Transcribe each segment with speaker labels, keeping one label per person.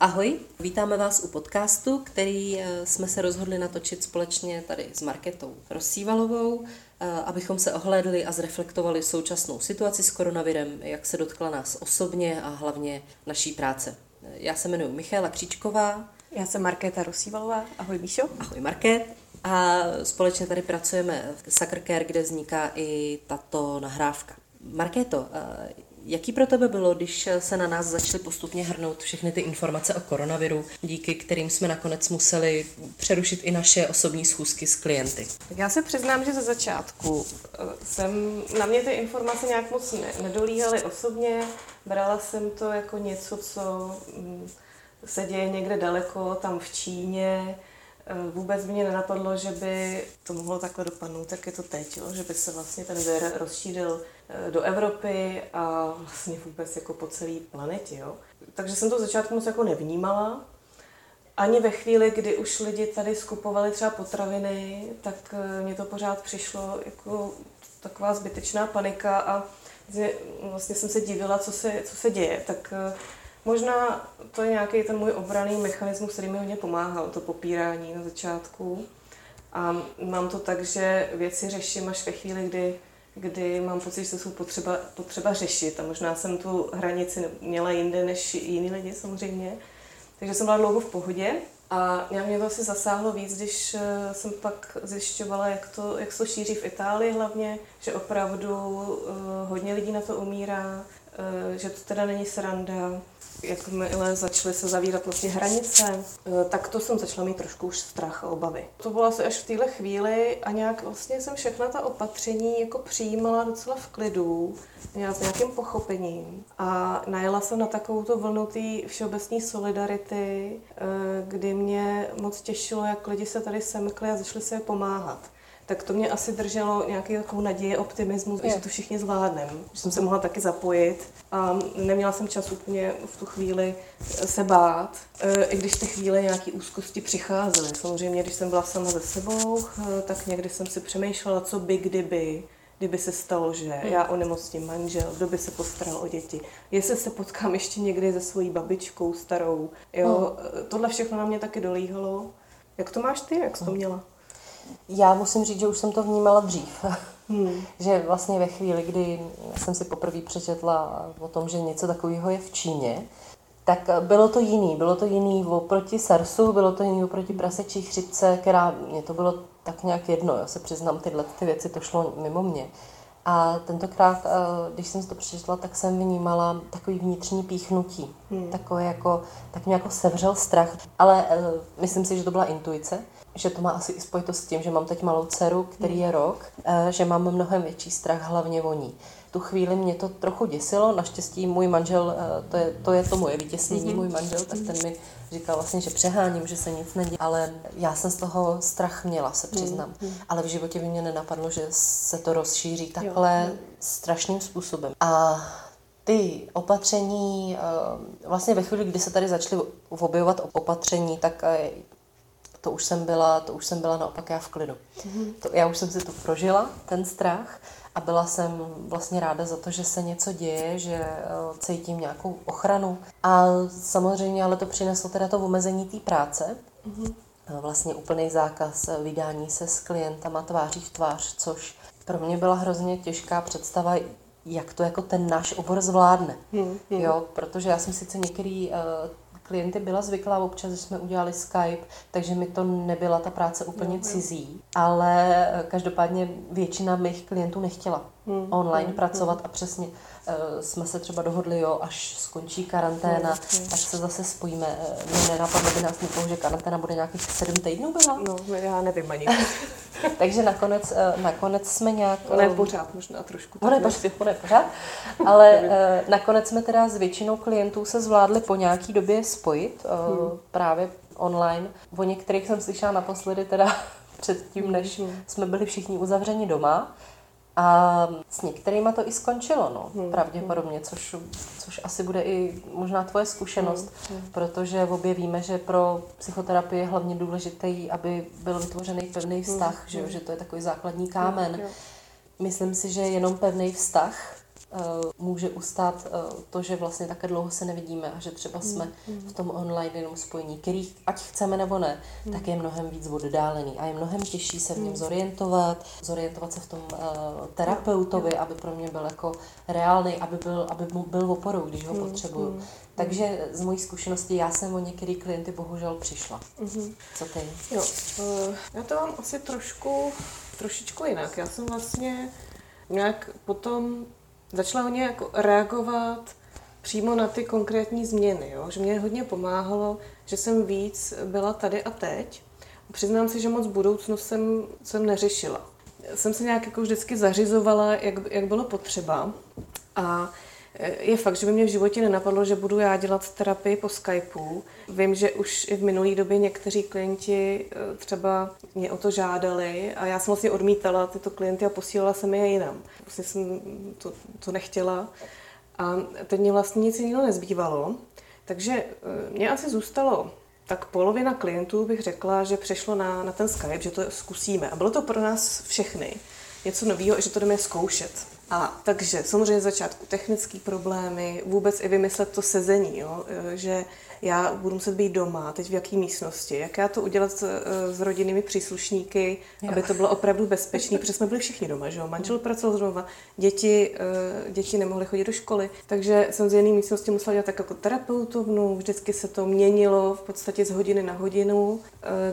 Speaker 1: Ahoj, vítáme vás u podcastu, který eh, jsme se rozhodli natočit společně tady s Marketou Rosívalovou, eh, abychom se ohlédli a zreflektovali současnou situaci s koronavirem, jak se dotkla nás osobně a hlavně naší práce. Já se jmenuji Michála Kříčková.
Speaker 2: Já jsem Markéta Rosívalová. Ahoj Míšo.
Speaker 1: Ahoj Market. A společně tady pracujeme v Sucker Care, kde vzniká i tato nahrávka. Markéto, eh, Jaký pro tebe bylo, když se na nás začaly postupně hrnout všechny ty informace o koronaviru, díky kterým jsme nakonec museli přerušit i naše osobní schůzky s klienty?
Speaker 2: Tak já se přiznám, že ze začátku eh, jsem, na mě ty informace nějak moc ne, nedolíhaly osobně. Brala jsem to jako něco, co mm, se děje někde daleko, tam v Číně, Eh, vůbec mě nenapadlo, že by to mohlo takhle dopadnout, tak je to teď, že by se vlastně ten vir rozšířil do Evropy a vlastně vůbec jako po celé planetě. Jo? Takže jsem to začátku moc jako nevnímala. Ani ve chvíli, kdy už lidi tady skupovali třeba potraviny, tak eh, mně to pořád přišlo jako taková zbytečná panika a vlastně jsem se divila, co se, co se děje. Tak Možná to je nějaký ten můj obraný mechanismus, který mi hodně pomáhal, to popírání na začátku. A mám to tak, že věci řeším až ve chvíli, kdy, kdy mám pocit, že to jsou potřeba, potřeba řešit. A možná jsem tu hranici měla jinde než jiní lidi samozřejmě. Takže jsem byla dlouho v pohodě. A nějak mě to asi zasáhlo víc, když eh, jsem pak zjišťovala, jak, to, jak to šíří v Itálii hlavně, že opravdu uh, hodně lidí na to umírá, že to teda není sranda jakmile začaly se zavírat vlastně hranice, eh, tak to jsem začala mít trošku už strach a obavy. To bylo asi až v téhle chvíli a nějak vlastně jsem všechna ta opatření jako přijímala docela v klidu, nějak s nějakým pochopením. A najela jsem na takovou tu vlnu té všeobecné solidarity, eh, kdy mě moc těšilo, jak lidi se tady semkli a začali se pomáhat tak to mě asi drželo nějaký takovou naději, optimismus, je. že to všichni zvládneme. Že jsem se mohla taky zapojit a neměla jsem čas úplně v tu chvíli se bát, e, i když ty chvíle nějaký úzkosti přicházely. Samozřejmě, když jsem byla sama ze sebou, e, tak někdy jsem si přemýšlela, co by, kdyby, kdyby se stalo, že hmm. já onemocním manžel, kdo by se postaral o děti, jestli se potkám ještě někdy se svojí babičkou starou. Jo, hmm. Tohle všechno na mě taky dolíhalo. Jak to máš ty? Jak jsi to měla?
Speaker 1: Já musím říct, že už jsem to vnímala dřív. Hmm. že vlastně ve chvíli, kdy jsem si poprvé přečetla o tom, že něco takového je v Číně, tak bylo to jiný. Bylo to jiný oproti SARSu, bylo to jiný oproti prasečí chřipce, která mě to bylo tak nějak jedno. Já se přiznám, tyhle ty věci to šlo mimo mě. A tentokrát, eh, když jsem si to přečetla, tak jsem vnímala takový vnitřní píchnutí. Hmm. Takové jako, tak mě jako sevřel strach. Ale uh, myslím si, že to byla intuice že to má asi i spojitost s tím, že mám teď malou dceru, který je rok, eh, že mám mnohem větší strach hlavně o ní. Tu chvíli mě to trochu děsilo, naštěstí můj manžel, eh, to je to, je to moje vytěsnění, mm-hmm. můj manžel, tak ten mi říkal vlastně, že přeháním, že se nic neděje, ale já jsem z toho strach měla, se přiznám. Mm-hmm. Ale v životě by mě nenapadlo, že se to rozšíří takhle jo. strašným způsobem. A ty opatření, eh, vlastně ve chvíli, kdy se tady začaly objevovat opatření, tak to už jsem byla, to už jsem byla naopak já v klidu. Mm-hmm. To, já už jsem si to prožila, ten strach, a byla jsem vlastně ráda za to, že se něco děje, že uh, cítím nějakou ochranu. A samozřejmě ale to přineslo teda to omezení té práce. Mm-hmm. Vlastně úplný zákaz vydání se s klientama tváří v tvář, což pro mě byla hrozně těžká představa, jak to jako ten náš obor zvládne. Hmm, hmm. Jo, protože já jsem sice některý uh, klienty byla zvyklá, občas jsme udělali Skype, takže mi to nebyla ta práce úplně no, cizí, ale eh, každopádně většina mých klientů nechtěla hmm, online hmm, pracovat hmm. a přesně jsme se třeba dohodli, jo, až skončí karanténa, hmm, tak se zase spojíme. Mě nenapadlo by nás někoho, že karanténa bude nějakých sedm týdnů byla?
Speaker 2: No, já nevím ani.
Speaker 1: Takže nakonec, uh, nakonec jsme nějak...
Speaker 2: Ono je pořád možná trošku.
Speaker 1: Ono je, pořád, ono je pořád, ale nakonec jsme teda s většinou klientů se zvládli po nějaký době spojit hmm. právě online. O některých jsem slyšela naposledy teda předtím, než hmm. jsme byli všichni uzavřeni doma. A s některýma to i skončilo, no, hmm. pravděpodobně, což, což asi bude i možná tvoje zkušenost, hmm. protože obě víme, že pro psychoterapii je hlavně důležitý, aby byl vytvořený pevný vztah, hmm. že, že to je takový základní kámen. Hmm. Myslím si, že jenom pevný vztah může ustát to, že vlastně také dlouho se nevidíme a že třeba jsme mm. v tom online jenom spojení, který ať chceme nebo ne, mm. tak je mnohem víc oddálený a je mnohem těžší se v něm mm. zorientovat, zorientovat se v tom uh, terapeutovi, aby pro mě byl jako reálný, aby byl, aby mu byl oporou, když ho mm. potřebuju. Mm. Takže z mojí zkušenosti já jsem o některé klienty bohužel přišla. Mm-hmm. Co ty?
Speaker 2: Jo, já to mám asi trošku, trošičku jinak. Já jsem vlastně nějak potom začala hodně jako reagovat přímo na ty konkrétní změny, jo? že mě hodně pomáhalo, že jsem víc byla tady a teď. Přiznám si, že moc budoucnost jsem, jsem neřešila. Jsem se nějak jako vždycky zařizovala, jak, jak bylo potřeba. A je fakt, že by mě v životě nenapadlo, že budu já dělat terapii po Skypeu. Vím, že už i v minulé době někteří klienti eh, třeba mě o to žádali a já jsem vlastně odmítala tyto klienty a posílala jsem je jinam. Vlastně jsem to, to nechtěla. A teď mě vlastně nic jiného nezbývalo. Takže eh, mě asi zůstalo tak polovina klientů bych řekla, že přešlo na, na ten Skype, že to zkusíme. A bylo to pro nás všechny něco nového, že to jdeme zkoušet. A takže samozřejmě začátku technické problémy, vůbec i vymyslet to sezení, jo? E, že já budu muset být doma, teď v jaké místnosti, jak já to udělat s, e, s rodinnými příslušníky, jo. aby to bylo opravdu bezpečné, protože jsme byli všichni doma, že jo? manžel pracoval doma, děti, e, děti nemohly chodit do školy, takže jsem z jedné místnosti musela dělat tak jako terapeutovnu, vždycky se to měnilo v podstatě z hodiny na hodinu,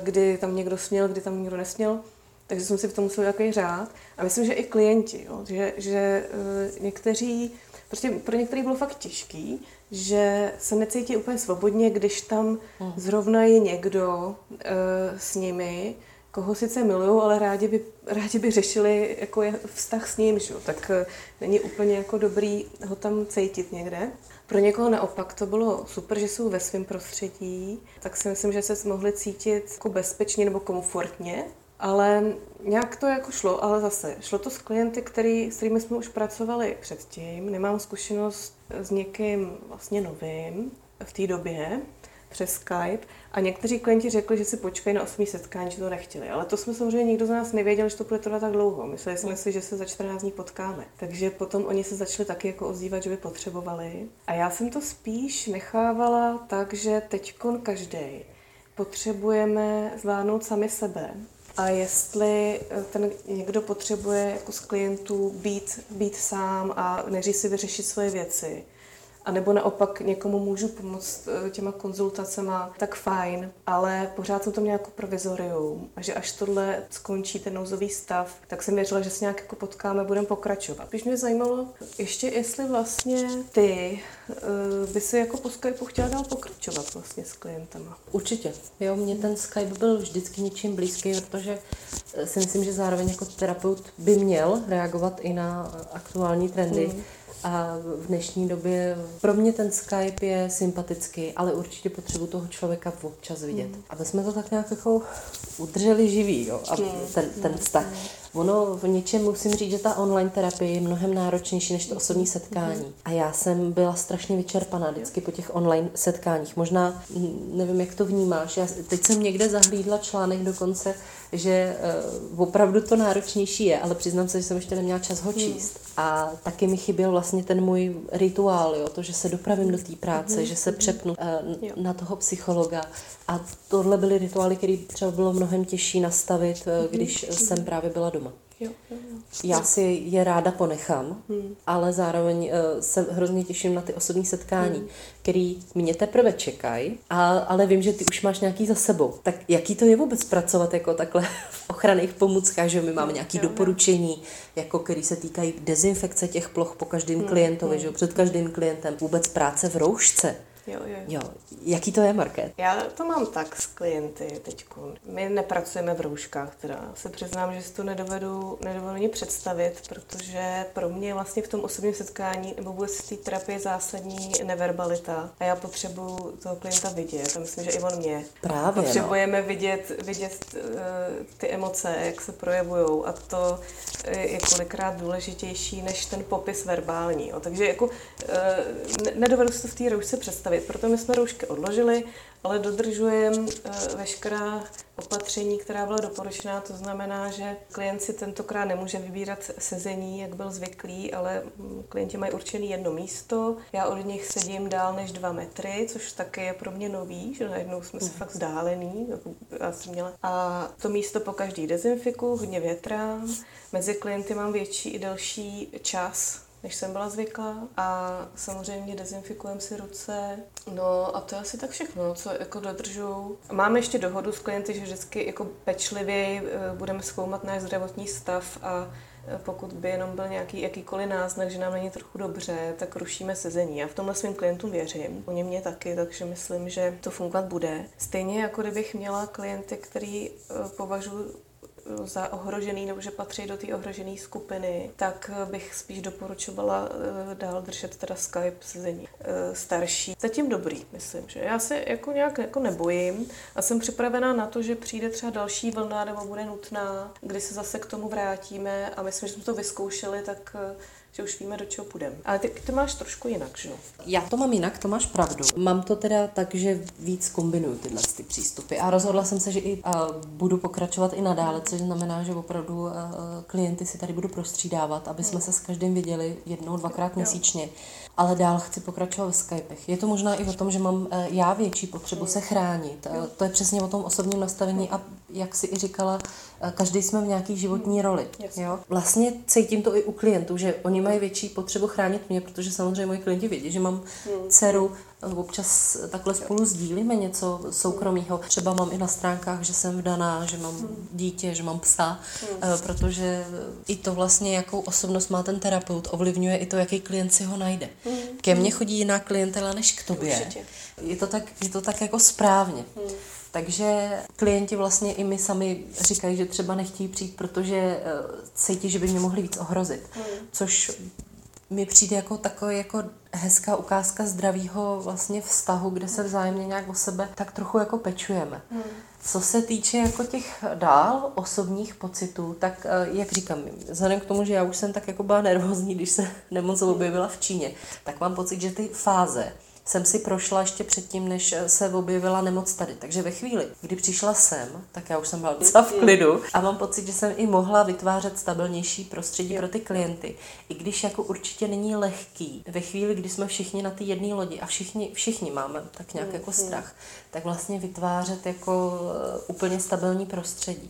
Speaker 2: kdy tam někdo směl, kdy tam někdo nesměl. Takže jsem si v tom musel nějaký řád. A myslím, že i klienti, jo, že, že uh, někteří, prostě pro některý bylo fakt těžký, že se necítí úplně svobodně, když tam hmm. zrovna je někdo uh, s nimi, koho sice milují, ale rádi by, rádi by řešili jako je vztah s ním, že? tak uh, není úplně jako dobrý ho tam cítit někde. Pro někoho naopak to bylo super, že jsou ve svém prostředí, tak si myslím, že se mohli cítit jako bezpečně nebo komfortně ale nějak to jako šlo, ale zase šlo to s klienty, který, s kterými jsme už pracovali předtím. Nemám zkušenost s někým vlastně novým v té době přes Skype a někteří klienti řekli, že si počkají na osmý setkání, že to nechtěli. Ale to jsme samozřejmě nikdo z nás nevěděl, že to bude trvat tak dlouho. Mysleli jsme si, že se za 14 dní potkáme. Takže potom oni se začali taky jako ozývat, že by potřebovali. A já jsem to spíš nechávala tak, že teďkon každý potřebujeme zvládnout sami sebe a jestli eh, ten někdo potřebuje jako z klientů být, být sám a neří si vyřešit svoje věci, a nebo naopak někomu můžu pomoct eh, těma konzultacema, tak fajn, ale pořád jsem to měla jako provizorium a že až tohle skončí ten nouzový stav, tak jsem věřila, že se nějak jako potkáme, budeme pokračovat. Když mě zajímalo ještě, jestli vlastně ty uh, by si jako po Skypeu chtěla dál pokračovat vlastně s klientama.
Speaker 1: Určitě. Jo, mě ten Skype byl vždycky něčím blízký, protože eh, si myslím, že zároveň jako terapeut by měl reagovat i na aktuální trendy. Mm a v dnešní době pro mě ten Skype je sympatický, ale určitě potřebuji toho člověka občas vidět. Mm. Aby jsme to tak nějak jako udrželi živý, jo, a ten, ten vztah. Ono v něčem musím říct, že ta online terapie je mnohem náročnější než to osobní hmm. setkání. A já jsem byla strašně vyčerpaná vždycky po těch online setkáních. Možná, nevím, jak to vnímáš. Já teď jsem někde zahlídla článek dokonce, že uh, opravdu to náročnější je, ale přiznám se, že jsem ještě neměla čas ho číst. Hmm. A taky mi chyběl vlastně ten můj rituál, jo, to, že se dopravím do té práce, hmm. že se přepnu uh, na toho psychologa. A tohle byly rituály, které třeba bylo mnohem těžší nastavit, uh, když hmm. jsem právě byla doma. Jo, jo, jo. Já si je ráda ponechám, hmm. ale zároveň uh, se hrozně těším na ty osobní setkání, hmm. který mě teprve čekají, ale vím, že ty už máš nějaký za sebou. Tak jaký to je vůbec pracovat jako takhle v ochranných pomůckách, že my máme nějaké doporučení, jako který se týkají dezinfekce těch ploch po každém hmm. klientovi, hmm. že před každým klientem, vůbec práce v roušce.
Speaker 2: Jo, jo.
Speaker 1: jo. Jaký to je, Market?
Speaker 2: Já to mám tak s klienty teď. My nepracujeme v rouškách, teda se přiznám, že si to nedovedu, nedovedu ani představit, protože pro mě vlastně v tom osobním setkání nebo vůbec v té terapii zásadní neverbalita a já potřebuju toho klienta vidět a myslím, že i on mě.
Speaker 1: Právě,
Speaker 2: no. Potřebujeme no. vidět, vidět uh, ty emoce, jak se projevují a to je kolikrát důležitější než ten popis verbální. Jo. Takže jako uh, nedovedu si to v té roušce představit covid, proto my jsme roušky odložili, ale dodržujeme eh, veškerá opatření, která byla doporučená. To znamená, že klient si tentokrát nemůže vybírat sezení, jak byl zvyklý, ale mm, klienti mají určený jedno místo. Já od nich sedím dál než dva metry, což taky je pro mě nový, že najednou jsme se fakt vzdálený. Jako já jsem měla. A to místo po každý dezinfiku, hodně větra. Mezi klienty mám větší i delší čas, než jsem byla zvyklá. A samozřejmě dezinfikujeme si ruce. No a to je asi tak všechno, co jako dodržu. Máme ještě dohodu s klienty, že vždycky jako pečlivě eh, budeme zkoumat náš zdravotní stav a eh, pokud by jenom byl nějaký jakýkoliv náznak, že nám není trochu dobře, tak rušíme sezení. Já v tomhle svým klientům věřím. Oni mě taky, takže myslím, že to fungovat bude. Stejně jako kdybych měla klienty, který eh, považuji za ohrožený nebo že patří do té ohrožené skupiny, tak bych spíš doporučovala eh, dál držet teda Skype sezení eh, starší. Zatím dobrý, myslím, že já se jako nějak jako nebojím a jsem připravená na to, že přijde třeba další vlna nebo bude nutná, kdy se zase k tomu vrátíme a myslím, že jsme to vyzkoušeli, tak eh, že už víme, do čeho půjdeme. Ale ty to máš trošku jinak, že jo?
Speaker 1: Já to mám jinak, to máš pravdu. Mám to teda tak, že víc kombinuju tyhle ty přístupy a rozhodla jsem se, že i uh, budu pokračovat i nadále, což znamená, že opravdu uh, klienty si tady budu prostřídávat, aby jsme se s každým viděli jednou, dvakrát měsíčně. Ale dál chci pokračovat v Skypech. Je to možná i o tom, že mám uh, já větší potřebu se chránit. Uh, to je přesně o tom osobním nastavení a jak si i říkala, každý jsme v nějaký životní roli. Jo? Vlastně cítím to i u klientů, že oni mají větší potřebu chránit mě, protože samozřejmě moji klienti vědí, že mám hmm. dceru, občas takhle spolu sdílíme něco soukromého. Třeba mám i na stránkách, že jsem vdaná, že mám hmm. dítě, že mám psa, hmm. protože i to vlastně, jakou osobnost má ten terapeut, ovlivňuje i to, jaký klient si ho najde. Ke mně chodí jiná klientela než k tobě. Je to tak, je to tak jako správně. Takže klienti vlastně i my sami říkají, že třeba nechtějí přijít, protože eh, cítí, že by mě mohli víc ohrozit. Hmm. Což mi přijde jako takový jako hezká ukázka zdravého vlastně vztahu, kde se vzájemně nějak o sebe tak trochu jako pečujeme. Hmm. Co se týče jako těch dál osobních pocitů, tak eh, jak říkám, vzhledem k tomu, že já už jsem tak jako byla nervózní, když se nemoc objevila v Číně, tak mám pocit, že ty fáze jsem si prošla ještě předtím, než se objevila nemoc tady. Takže ve chvíli, kdy přišla sem, tak já už jsem byla docela v klidu a mám pocit, že jsem i mohla vytvářet stabilnější prostředí jo. pro ty klienty. I když jako určitě není lehký, ve chvíli, kdy jsme všichni na té jedné lodi a všichni, všichni máme tak nějak jako strach, tak vlastně vytvářet jako eh, úplně stabilní prostředí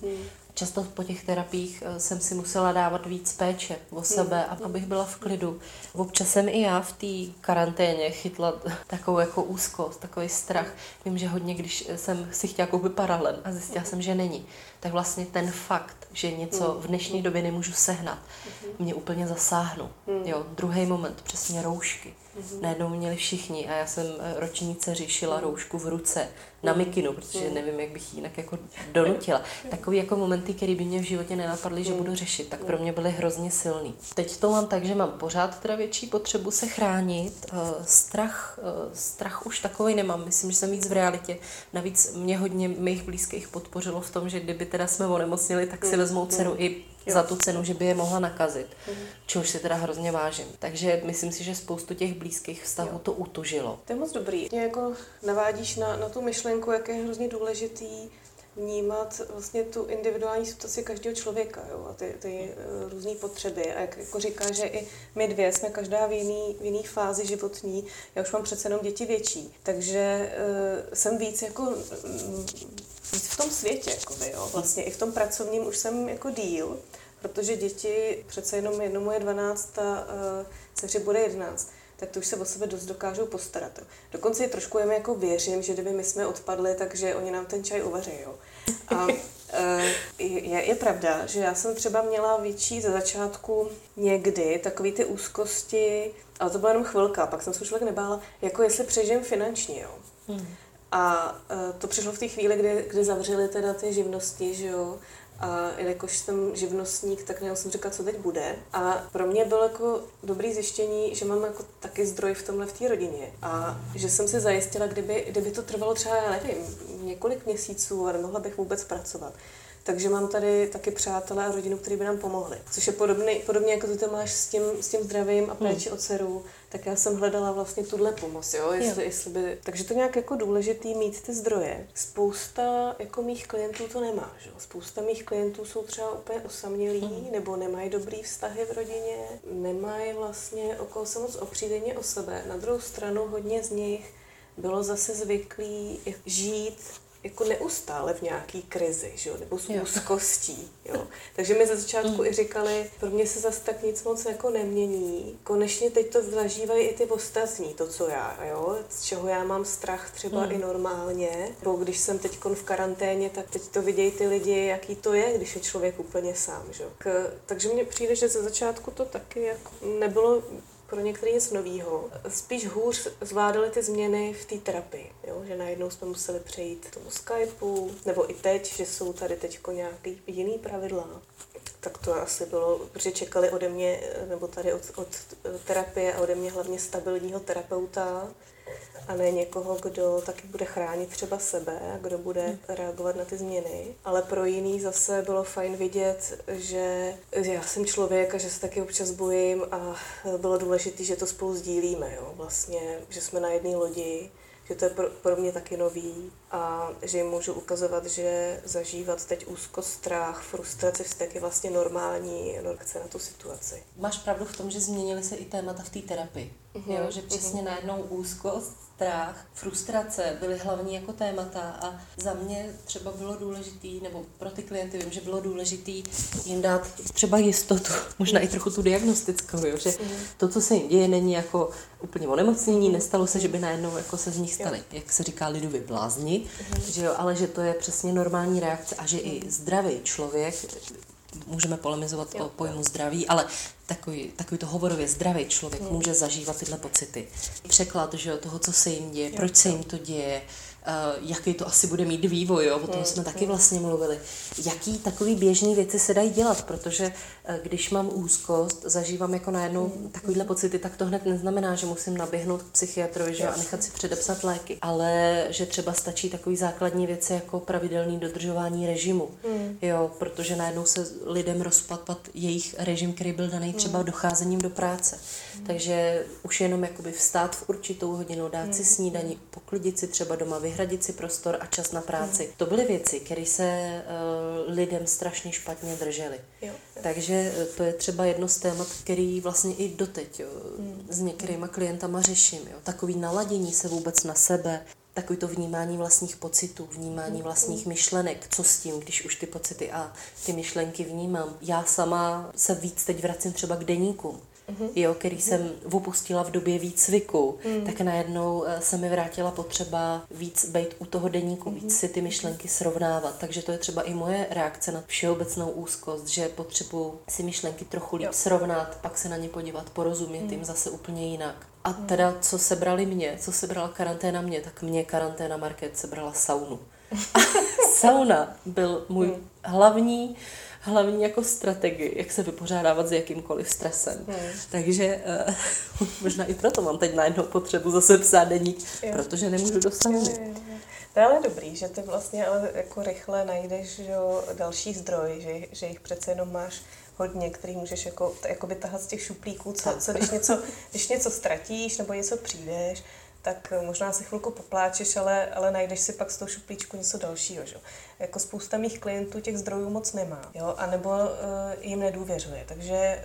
Speaker 1: často po těch terapiích eh, jsem si musela dávat víc péče o sebe, mm. abych byla v klidu. Občas jsem i já v té karanténě chytla takovou jako úzkost, takový strach. Vím, že hodně, když jsem si chtěla koupit paralen a zjistila jsem, že není, tak vlastně ten fakt, že něco mm. v dnešní době nemůžu sehnat, mm-hmm. mě úplně zasáhnu. Jo, druhý moment, přesně roušky. Mm-hmm. Najednou měli všichni a já jsem eh, ročníce řešila roušku v ruce na mikinu, protože nevím, jak bych ji jinak jako donutila. Takový jako momenty, které by mě v životě nenapadly, že budu řešit, tak pro mě byly hrozně silný. Teď to mám tak, že mám pořád teda větší potřebu se chránit. Eh, strach, eh, strach už takový nemám, myslím, že jsem víc v realitě. Navíc mě hodně mých blízkých podpořilo v tom, že kdyby teda jsme onemocnili, tak si vezmou cenu mm. i jo. za tu cenu, že by je mohla nakazit, mm. čehož si teda hrozně vážím. Takže myslím si, že spoustu těch blízkých vztahů jo. to utužilo.
Speaker 2: To je moc dobrý. Mě jako navádíš na, na tu myšlenku, jak je hrozně důležitý vnímat vlastně tu individuální situaci každého člověka jo, a ty, ty uh, různé potřeby. A jak jako říká, že i my dvě jsme každá v jiný, v jiný fázi životní. Já už mám přece jenom děti větší, takže uh, jsem víc jako um, víc v tom světě, jakoby, jo. Vlastně i v tom pracovním už jsem jako díl, protože děti přece jenom jednomu je 12 a uh, dceři bude 11 tak to už se o sebe dost dokážou postarat. Dokonce je trošku jim jako věřím, že kdyby my jsme odpadli, takže oni nám ten čaj uvaří. Jo. A e, je, je pravda, že já jsem třeba měla větší ze začátku někdy takový ty úzkosti, ale to byla jenom chvilka, pak jsem se už člověk nebála, jako jestli přežijem finančně. Jo. Hmm. A e, to přišlo v té chvíli, kdy, kdy zavřeli teda ty živnosti, že jo, a jelikož jsem živnostník, tak já jsem říkala, co teď bude. A pro mě bylo jako dobrý zjištění, že mám jako taky zdroj v tomhle v té rodině. A že jsem si zajistila, kdyby, kdyby to trvalo třeba, já nevím, několik měsíců a nemohla bych vůbec pracovat. Takže mám tady taky přátelé a rodinu, kteří by nám pomohli. Což je podobný, podobně jako ty to máš s tím, s tím zdravím a péči hmm. o dceru, tak já jsem hledala vlastně tuhle pomoc, jo, jestli, jo. jestli by, takže to nějak jako důležitý mít ty zdroje. Spousta jako mých klientů to nemá, že? Spousta mých klientů jsou třeba úplně osamělí, mm. nebo nemají dobrý vztahy v rodině, nemají vlastně okolo se moc opřídeně o sebe. Na druhou stranu hodně z nich bylo zase zvyklý žít jako neustále v nějaký krizi, že jo? nebo s úzkostí. Jo? Takže mi ze začátku mm. i říkali, pro mě se zase tak nic moc jako nemění. Konečně teď to zažívají i ty ostatní, to, co já, jo? z čeho já mám strach třeba mm. i normálně. Bo když jsem teď v karanténě, tak teď to vidějí ty lidi, jaký to je, když je člověk úplně sám. Že? K, takže mně přijde, že ze začátku to taky jako nebylo pro některé nic nového. Spíš hůř zvládali ty změny v té terapii, jo? že najednou jsme museli přejít k tomu Skypeu, nebo i teď, že jsou tady teď nějaký jiný pravidla. Tak to asi bylo, protože čekali ode mě, nebo tady od, od terapie a ode mě hlavně stabilního terapeuta, a ne někoho, kdo taky bude chránit třeba sebe, kdo bude reagovat na ty změny. Ale pro jiný zase bylo fajn vidět, že já jsem člověk a že se taky občas bojím a bylo důležité, že to spolu sdílíme, jo? vlastně, že jsme na jedné lodi, že to je pro, pro mě taky nový a že jim můžu ukazovat, že zažívat teď úzkost, strach, frustraci, vztek je vlastně normální reakce na tu situaci.
Speaker 1: Máš pravdu v tom, že změnily se i témata v té terapii. Mm-hmm. Jo, že přesně mm-hmm. najednou úzkost, strach, frustrace byly hlavní jako témata a za mě třeba bylo důležitý, nebo pro ty klienty vím, že bylo důležitý jim dát třeba jistotu, možná i trochu tu diagnostickou, jo, že mm. to, co se jim děje, není jako úplně onemocnění, nestalo se, že by najednou jako se z nich stali, jak se říká lidově, blázni, mm. že jo, ale že to je přesně normální reakce a že i zdravý člověk můžeme polemizovat jo. o pojmu zdraví, ale takový, takový to hovorově zdravý člověk hmm. může zažívat tyhle pocity. Překlad že, toho, co se jim děje, jo. proč se jim to děje, uh, jaký to asi bude mít vývoj, jo? o tom jsme taky vlastně mluvili. Jaký takový běžné věci se dají dělat, protože uh, když mám úzkost, zažívám jako najednou hmm. takovýhle pocity, tak to hned neznamená, že musím naběhnout k psychiatrovi že? a nechat si předepsat léky, ale že třeba stačí takový základní věci jako pravidelný dodržování režimu, hmm. jo? protože najednou se lidem rozpadpat jejich režim, který byl daný třeba hmm. docházením do práce. Hmm. Takže už jenom jakoby vstát v určitou hodinu, dát hmm. si snídaní, poklidit si třeba doma, vyhradit si prostor a čas na práci. Mm. To byly věci, které se uh, lidem strašně špatně držely. Jo. Takže uh, to je třeba jedno z témat, který vlastně i doteď jo, mm. s některýma klientama řeším. Jo. Takový naladění se vůbec na sebe, takový to vnímání vlastních pocitů, vnímání vlastních myšlenek, co s tím, když už ty pocity a ty myšlenky vnímám. Já sama se víc teď vracím třeba k deníkům mm-hmm. jo, který mm-hmm. jsem opustila v době výcviku, mm. tak najednou eh, se mi vrátila potřeba víc být u toho deníku, mm-hmm. víc si ty myšlenky srovnávat. Takže to je třeba i moje reakce na všeobecnou úzkost, že potřebuji si myšlenky trochu líp jo. srovnat, pak se na ně podívat, porozumět mm. jim zase úplně jinak. A mm. teda, co sebrali mě, co sebrala karanténa mě, tak mě karanténa Market sebrala saunu. sauna byl můj mm. hlavní hlavní jako strategii, jak se vypořádávat s jakýmkoliv stresem. Hmm. Takže uh, možná i proto mám teď najednou potřebu zase psát deník, jo. protože nemůžu dosáhnout.
Speaker 2: To je ale dobrý, že ty vlastně ale jako rychle najdeš že jo, další zdroj, že, že jich přece jenom máš hodně, který můžeš jako, jakoby tahat z těch šuplíků, co, co když, něco, když něco ztratíš nebo něco přijdeš, tak možná se chvilku popláčeš, ale, ale najdeš si pak z toho šuplíčku něco dalšího. Že? Jako spousta mých klientů těch zdrojů moc nemá, jo? anebo uh, jim nedůvěřuje. Takže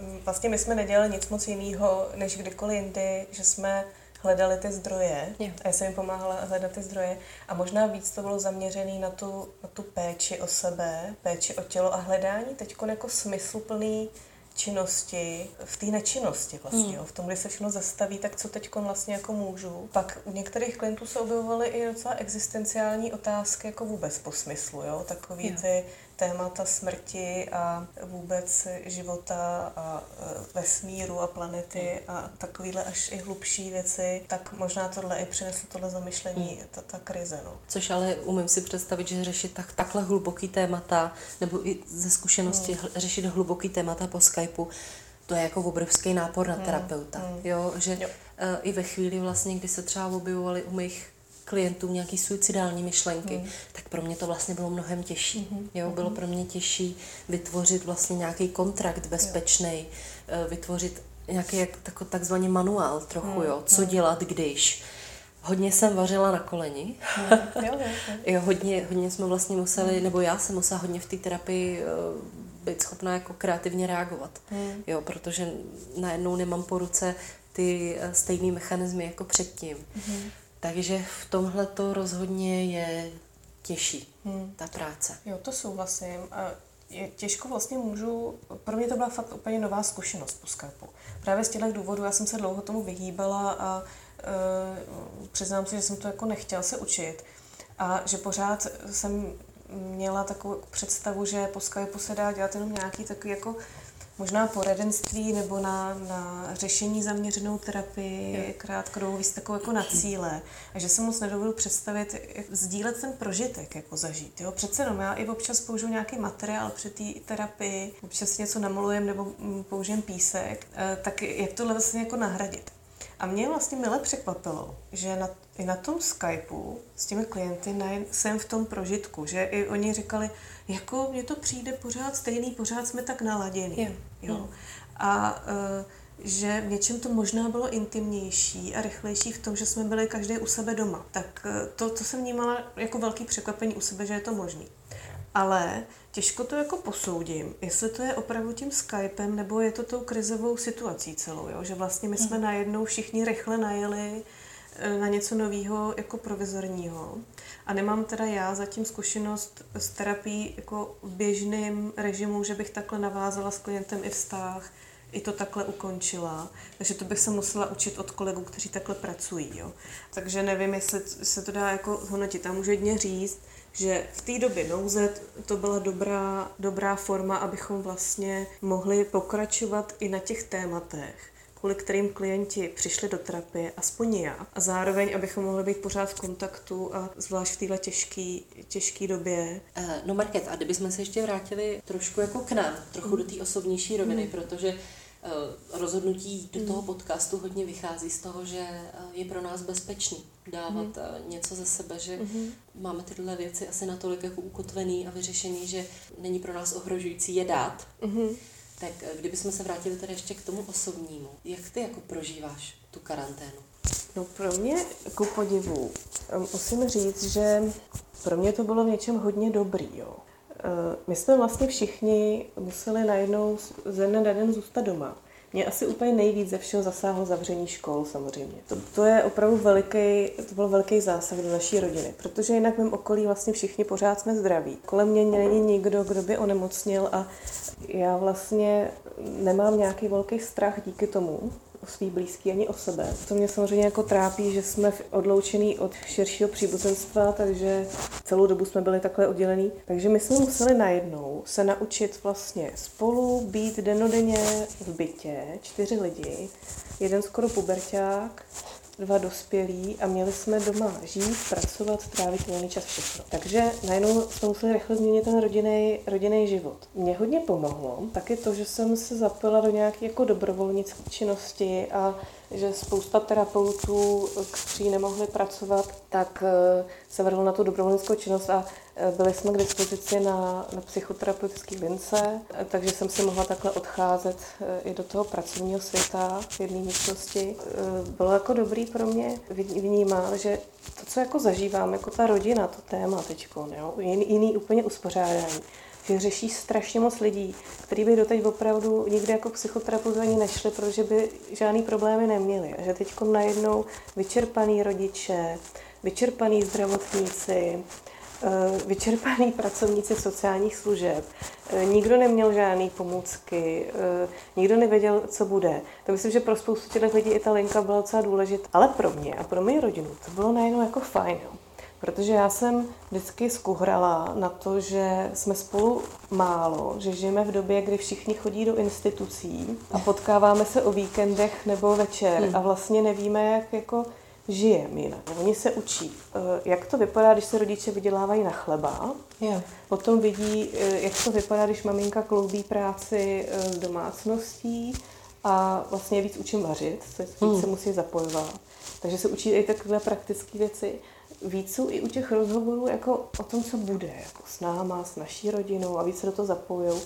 Speaker 2: um, vlastně my jsme nedělali nic moc jiného, než kdykoliv jindy, že jsme hledali ty zdroje a já jsem jim pomáhala hledat ty zdroje a možná víc to bylo zaměřené na tu, na tu péči o sebe, péči o tělo a hledání teď jako smysluplný činnosti, v té nečinnosti vlastně, hmm. v tom, kdy se všechno zastaví, tak co teď vlastně jako můžu. Pak u některých klientů se objevovaly i docela existenciální otázky jako vůbec po smyslu, jo? takový jo. ty témata smrti a vůbec života a e, vesmíru a planety a takovýhle až i hlubší věci, tak možná tohle i přineslo tohle zamyšlení, hmm. ta, ta krize. No.
Speaker 1: Což ale umím si představit, že řešit tak, takhle hluboký témata, nebo i ze zkušenosti hmm. řešit hluboký témata po Skypeu, to je jako obrovský nápor na hmm. terapeuta. Hmm. Jo, že jo. Uh, i ve chvíli vlastně, kdy se třeba objevovaly u mých klientů nějaký suicidální myšlenky, mm. tak pro mě to vlastně bylo mnohem těžší. Mm-hmm. Jo, bylo mm-hmm. pro mě těžší vytvořit vlastně nějaký kontrakt bezpečný. Eh, vytvořit nějaký jak, tako, takzvaný manuál trochu, hmm. jo, co hmm. dělat, když. Hodně jsem vařila na koleni. Hmm. jo, jo, jo. jo, hodně, hodně jsme vlastně museli, hmm. nebo já jsem musela hodně v té terapii eh, být schopná jako kreativně reagovat. Hmm. Jo, protože najednou nemám po ruce ty eh, stejné mechanismy jako předtím. Hmm. Takže v tomhle to rozhodně je těžší, hmm. ta práce.
Speaker 2: Jo, to souhlasím. Je těžko vlastně můžu, pro mě to byla fakt úplně nová zkušenost po Skypeu. Právě z těchto důvodů já jsem se dlouho tomu vyhýbala a e, přiznám si, že jsem to jako nechtěla se učit a že pořád jsem měla takovou představu, že po Skypeu se dá dělat jenom nějaký takový jako možná poradenství nebo na, na řešení zaměřenou terapii, krátkodobou, víc takovou jako na cíle. A že se moc nedovedu představit, jak sdílet ten prožitek, jako zažít. Jo? Přece jenom já i občas použiju nějaký materiál při té terapii, občas něco namalujem nebo mm, použijem písek, eh, tak jak tohle vlastně jako nahradit. A mě vlastně mile překvapilo, že na, i na tom Skypeu s těmi klienty jsem v tom prožitku, že i oni říkali, jako mně to přijde pořád stejný, pořád jsme tak naladěni. Jo. jo. A uh, že v něčem to možná bylo intimnější a rychlejší v tom, že jsme byli každý u sebe doma. Tak uh, to, to jsem vnímala jako velký překvapení u sebe, že je to možný. Ale těžko to jako posoudím, jestli to je opravdu tím Skypem, nebo je to tou krizovou situací celou, jo? že vlastně my jsme mm. najednou všichni rychle najeli eh, na něco nového jako provizorního. A nemám teda já zatím zkušenost s terapií jako v běžném režimu, že bych takhle navázala s klientem i vztah, i to takhle ukončila. Takže to bych se musela učit od kolegů, kteří takhle pracují. Jo. Takže nevím, jestli se to dá jako zhodnotit. A můžu jedně říct, že v té době nouze to byla dobrá, dobrá forma, abychom vlastně mohli pokračovat i na těch tématech, kvůli kterým klienti přišli do terapie, aspoň nějak. A zároveň, abychom mohli být pořád v kontaktu a zvlášť v této těžké době.
Speaker 1: Eh, no Market, a kdybychom se ještě vrátili trošku jako k nám, trochu do té osobnější roviny, mm. protože rozhodnutí do toho podcastu hodně vychází z toho, že eh, je pro nás bezpečný dávat mm. něco ze sebe, že mm. máme tyhle věci asi natolik jako ukotvený a vyřešený, že není pro nás ohrožující je dát. Mm. Tak kdybychom se vrátili tady ještě k tomu osobnímu, jak ty jako prožíváš tu karanténu?
Speaker 2: No pro mě, ku podivu, musím říct, že pro mě to bylo v něčem hodně dobrý, jo. Eh, my jsme vlastně všichni museli najednou ze dne na den zůstat doma. Mě asi úplně nejvíc ze všeho zasáhlo zavření škol samozřejmě. To, to je opravdu veliký, to byl velký zásah do naší rodiny, protože jinak v mém okolí vlastně všichni pořád jsme zdraví. Kolem mě není nikdo, kdo by onemocnil a já vlastně nemám nějaký velký strach díky tomu, o svý blízký ani o sebe. To mě samozřejmě jako trápí, že jsme odloučený od širšího příbuzenstva, takže celou dobu jsme byli takhle oddělený. Takže my jsme museli najednou se naučit vlastně spolu být denodenně v bytě, čtyři lidi, jeden skoro puberták, dva dospělí a měli jsme doma žít, pracovat, trávit volný čas, všechno. Takže najednou jsme museli rychle změnit ten rodinný život. Mě hodně pomohlo taky to, že jsem se zapila do nějaké jako dobrovolnické činnosti a že spousta terapeutů, kteří nemohli pracovat, tak eh, se vrhlo na tu dobrovolnickou činnost a eh, byli jsme k dispozici na, na psychoterapeutické lince, eh, takže jsem si mohla takhle odcházet i do toho pracovního světa v jedné místnosti. Bylo jako dobrý pro mě vnímat, že to, co jako zažívám, jako ta rodina, to téma teď, jiný, jiný úplně uspořádání, že řeší strašně moc lidí, kteří by doteď opravdu nikdy jako psychoterapeuti ani nešli, protože by žádný problémy neměli. A že teď najednou vyčerpaný rodiče, vyčerpaný zdravotníci, eh, vyčerpaný pracovníci sociálních služeb. Eh, nikdo neměl žádné pomůcky, eh, nikdo nevěděl, co bude. To myslím, že pro spoustu těch lidí i ta linka byla docela důležitá. Ale pro mě a pro moji rodinu to bylo najednou jako fajn. Protože já jsem vždycky skuhrala na to, že jsme spolu málo, že žijeme v době, kdy všichni chodí do institucí a potkáváme se o víkendech nebo večer hmm. a vlastně nevíme, jak jako žijeme jinak. Oni se učí, eh, jak to vypadá, když se rodiče vydělávají na chleba. Yeah. Potom vidí, eh, jak to vypadá, když maminka kloubí práci eh, s domácností a vlastně víc učím vařit, co hmm. se musí zapojovat. Takže se učí i takové praktické věci víc jsou i u těch rozhovorů jako o tom, co bude, jako s náma, s naší rodinou a víc se do toho zapojou.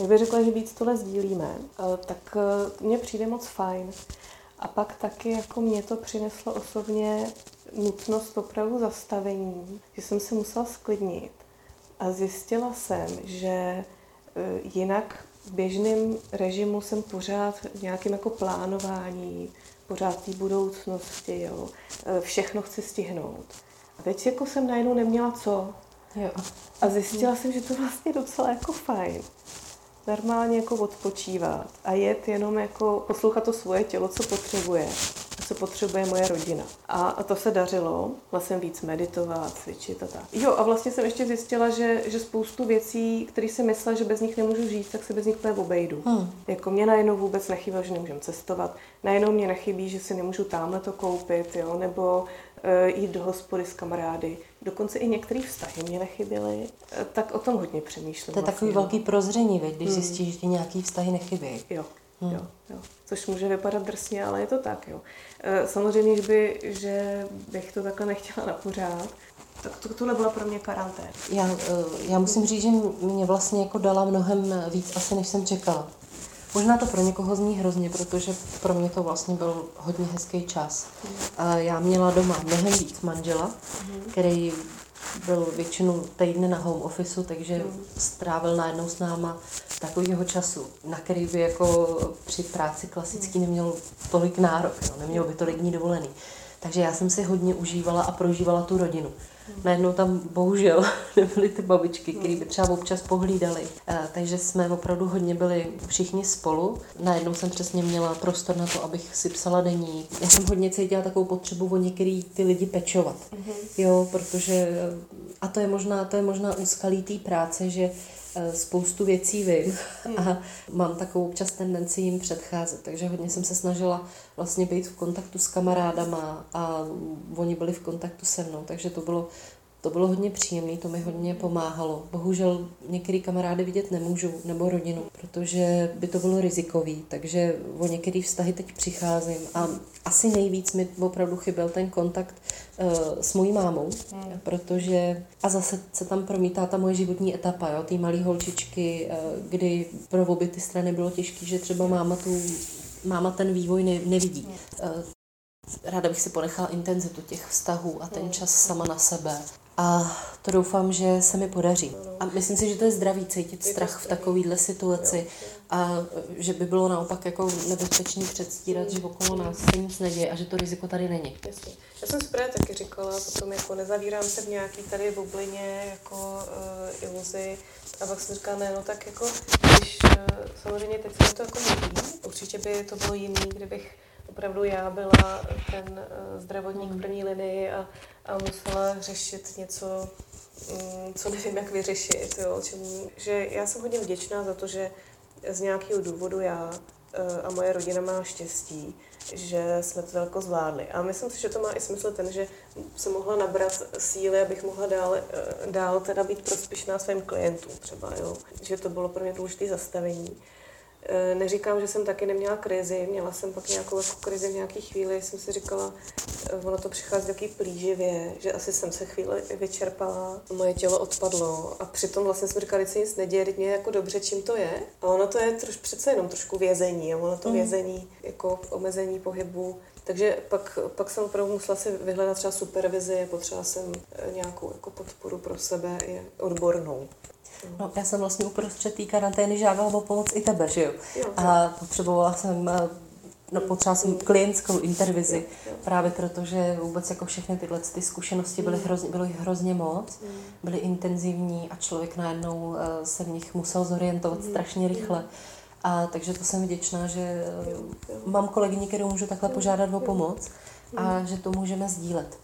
Speaker 2: Jak bych řekla, že víc tohle sdílíme, eh, tak eh, mně přijde moc fajn. A pak taky jako mě to přineslo osobně nutnost opravdu zastavení, že jsem se musela sklidnit. A zjistila jsem, že eh, jinak v běžném režimu jsem pořád v nějakém jako plánování, pořád té budoucnosti, jo. všechno chci stihnout. A teď jako jsem najednou neměla co. Jo. A zjistila jsem, že to vlastně docela jako fajn. Normálně jako odpočívat a jet jenom jako poslouchat to svoje tělo, co potřebuje co potřebuje moje rodina. A, a to se dařilo, vlastně víc meditovat, cvičit a tak. Jo, a vlastně jsem ještě zjistila, že, že spoustu věcí, které si myslela, že bez nich nemůžu žít, tak se bez nich úplně obejdu. Hmm. Jako mě najednou vůbec nechybělo, že nemůžem cestovat, najednou mě nechybí, že si nemůžu tamhle to koupit, jo, nebo uh, jít do hospody s kamarády. Dokonce i některé vztahy mě nechyběly, uh, tak o tom hodně přemýšlím.
Speaker 1: To je vlastně, takový no. velký prozření, když hmm. zjistíš, že ti nějaký vztahy nechybí.
Speaker 2: Jo, Hmm. Jo, jo. Což může vypadat drsně, ale je to tak. Jo. E, samozřejmě, že, by, že bych to takhle nechtěla na pořád, tak to, tohle byla pro mě karanténa.
Speaker 1: Já, e, já musím říct, že mě vlastně jako dala mnohem víc asi, než jsem čekala. Možná to pro někoho zní hrozně, protože pro mě to vlastně byl hodně hezký čas. Hmm. Já měla doma mnohem víc manžela, hmm. který byl většinu týdne na home officeu, takže hmm. strávil najednou s náma takového času, na který by jako při práci klasický neměl tolik nárok, no, neměl by tolik dní dovolený. Takže já jsem si hodně užívala a prožívala tu rodinu. Najednou tam bohužel nebyly ty babičky, které by třeba občas pohlídali. Eh, takže jsme opravdu hodně byli všichni spolu. Najednou jsem přesně měla prostor na to, abych si psala denní. Já jsem hodně cítila takovou potřebu o některý ty lidi pečovat. Mhm. Jo, protože, a to je možná, to je možná úskalý té práce, že Eh, spoustu věcí vím a mám takovou občas tendenci jim předcházet. Takže hodně jsem se snažila vlastně být v kontaktu s kamarádama a oni byli v kontaktu se mnou, takže to bylo to bylo hodně příjemné, to mi hodně pomáhalo. Bohužel některý kamarády vidět nemůžu, nebo rodinu, protože by to bylo rizikový, takže o některý vztahy teď přicházím a asi nejvíc mi opravdu chyběl ten kontakt uh, s mojí mámou, hmm. protože a zase se tam promítá ta moje životní etapa, jo, ty malé holčičky, uh, kdy pro obě ty strany bylo těžké, že třeba máma tu máma ten vývoj ne, nevidí. Uh, ráda bych si ponechala intenzitu těch vztahů a ten hmm. čas sama na sebe. A to doufám, že se mi podaří. A myslím si, že to je zdravý cítit strach v takovéhle situaci a že by bylo naopak jako nebezpečný předstírat, že okolo nás se nic neděje a že to riziko tady není.
Speaker 2: Já jsem si právě taky říkala, potom jako nezavírám se v nějaký tady bublině jako uh, iluzi a pak jsem říkala, ne, no tak jako, když uh, samozřejmě teď se to jako mluví, určitě by to bylo jiný, kdybych opravdu já byla ten uh, zdravotník v první linii a, a musela řešit něco, um, co nevím, jak vyřešit. Jo, čemu, že já jsem hodně vděčná za to, že z nějakého důvodu já uh, a moje rodina má štěstí, že jsme to daleko zvládli. A myslím si, že to má i smysl ten, že jsem mohla nabrat síly, abych mohla dál, uh, dál teda být prospěšná svým klientům třeba, jo. Že to bylo pro mě důležité zastavení. Eh, neříkám, že jsem taky neměla krizi, měla jsem pak nějakou jako krizi v nějaké chvíli, jsem si říkala, eh, ono to přichází taky plíživě, že asi jsem se chvíli vyčerpala, moje tělo odpadlo a přitom vlastně jsem říkala, že se nic neděje, teď mě jako dobře, čím to je. A ono to je troš, přece jenom trošku vězení, a ono to mm. vězení jako omezení pohybu, takže pak, pak jsem opravdu musela si vyhledat třeba supervizi, potřeba jsem eh, nějakou jako podporu pro sebe i odbornou.
Speaker 1: No, já jsem vlastně uprostřed té karantény žádala o pomoc i tebe, že jo? jo a potřebovala jsem eh, no, potřeba jsem klientskou intervizi, právě protože vůbec jako všechny tyhle ty zkušenosti byly mm. hrozně, byly hrozně moc, mm. byly intenzivní a člověk najednou eh, se v nich musel zorientovat mm. strašně rychle. A takže to jsem vděčná, že eh, mám kolegyni, kterou můžu takhle požádat o pomoc a že to můžeme sdílet.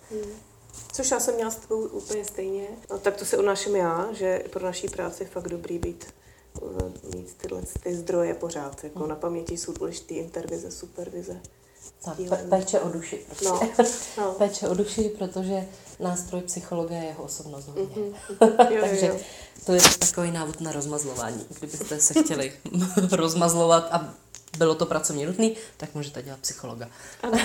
Speaker 2: Což já jsem měla s tebou úplně stejně. No, tak to se unáším já, že pro naší práci je fakt dobrý být eh, mít tyhle ty zdroje pořád. Jako hmm. Na paměti jsou důležité intervize, supervize.
Speaker 1: Tak, pe- péče o duši. Prostě. No, no. péče o duši, protože nástroj psychologie je jeho osobnost. Mm-hmm. jo, Takže jo. to je takový návod na rozmazlování. Kdybyste se chtěli rozmazlovat a bylo to pracovně nutné, tak můžete dělat psychologa.
Speaker 2: Ano.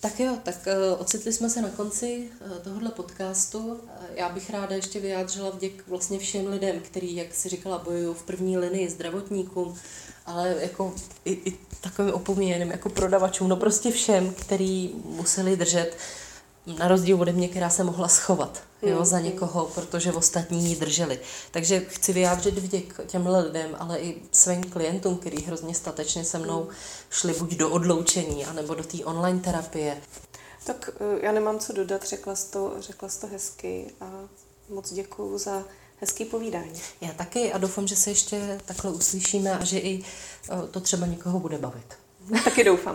Speaker 1: Tak jo, tak uh, ocitli jsme se na konci uh, tohohle podcastu. Uh, já bych ráda ještě vyjádřila vděk vlastně všem lidem, kteří, jak si říkala, bojují v první linii zdravotníkům, ale jako i, i takovým opomíjeným, jako prodavačům, no prostě všem, kteří museli držet na rozdíl ode mě, která se mohla schovat jo, mm, za někoho, protože ostatní ji drželi. Takže chci vyjádřit vděk těm lidem, ale i svým klientům, kteří hrozně statečně se mnou šli buď do odloučení, anebo do té online terapie.
Speaker 2: Tak eh, já nemám co dodat, řekla jsi to, řekla jsi to hezky a moc děkuju za hezký povídání.
Speaker 1: Já taky a doufám, že se ještě takhle uslyšíme a že i eh, to třeba někoho bude bavit.
Speaker 2: Taky doufám.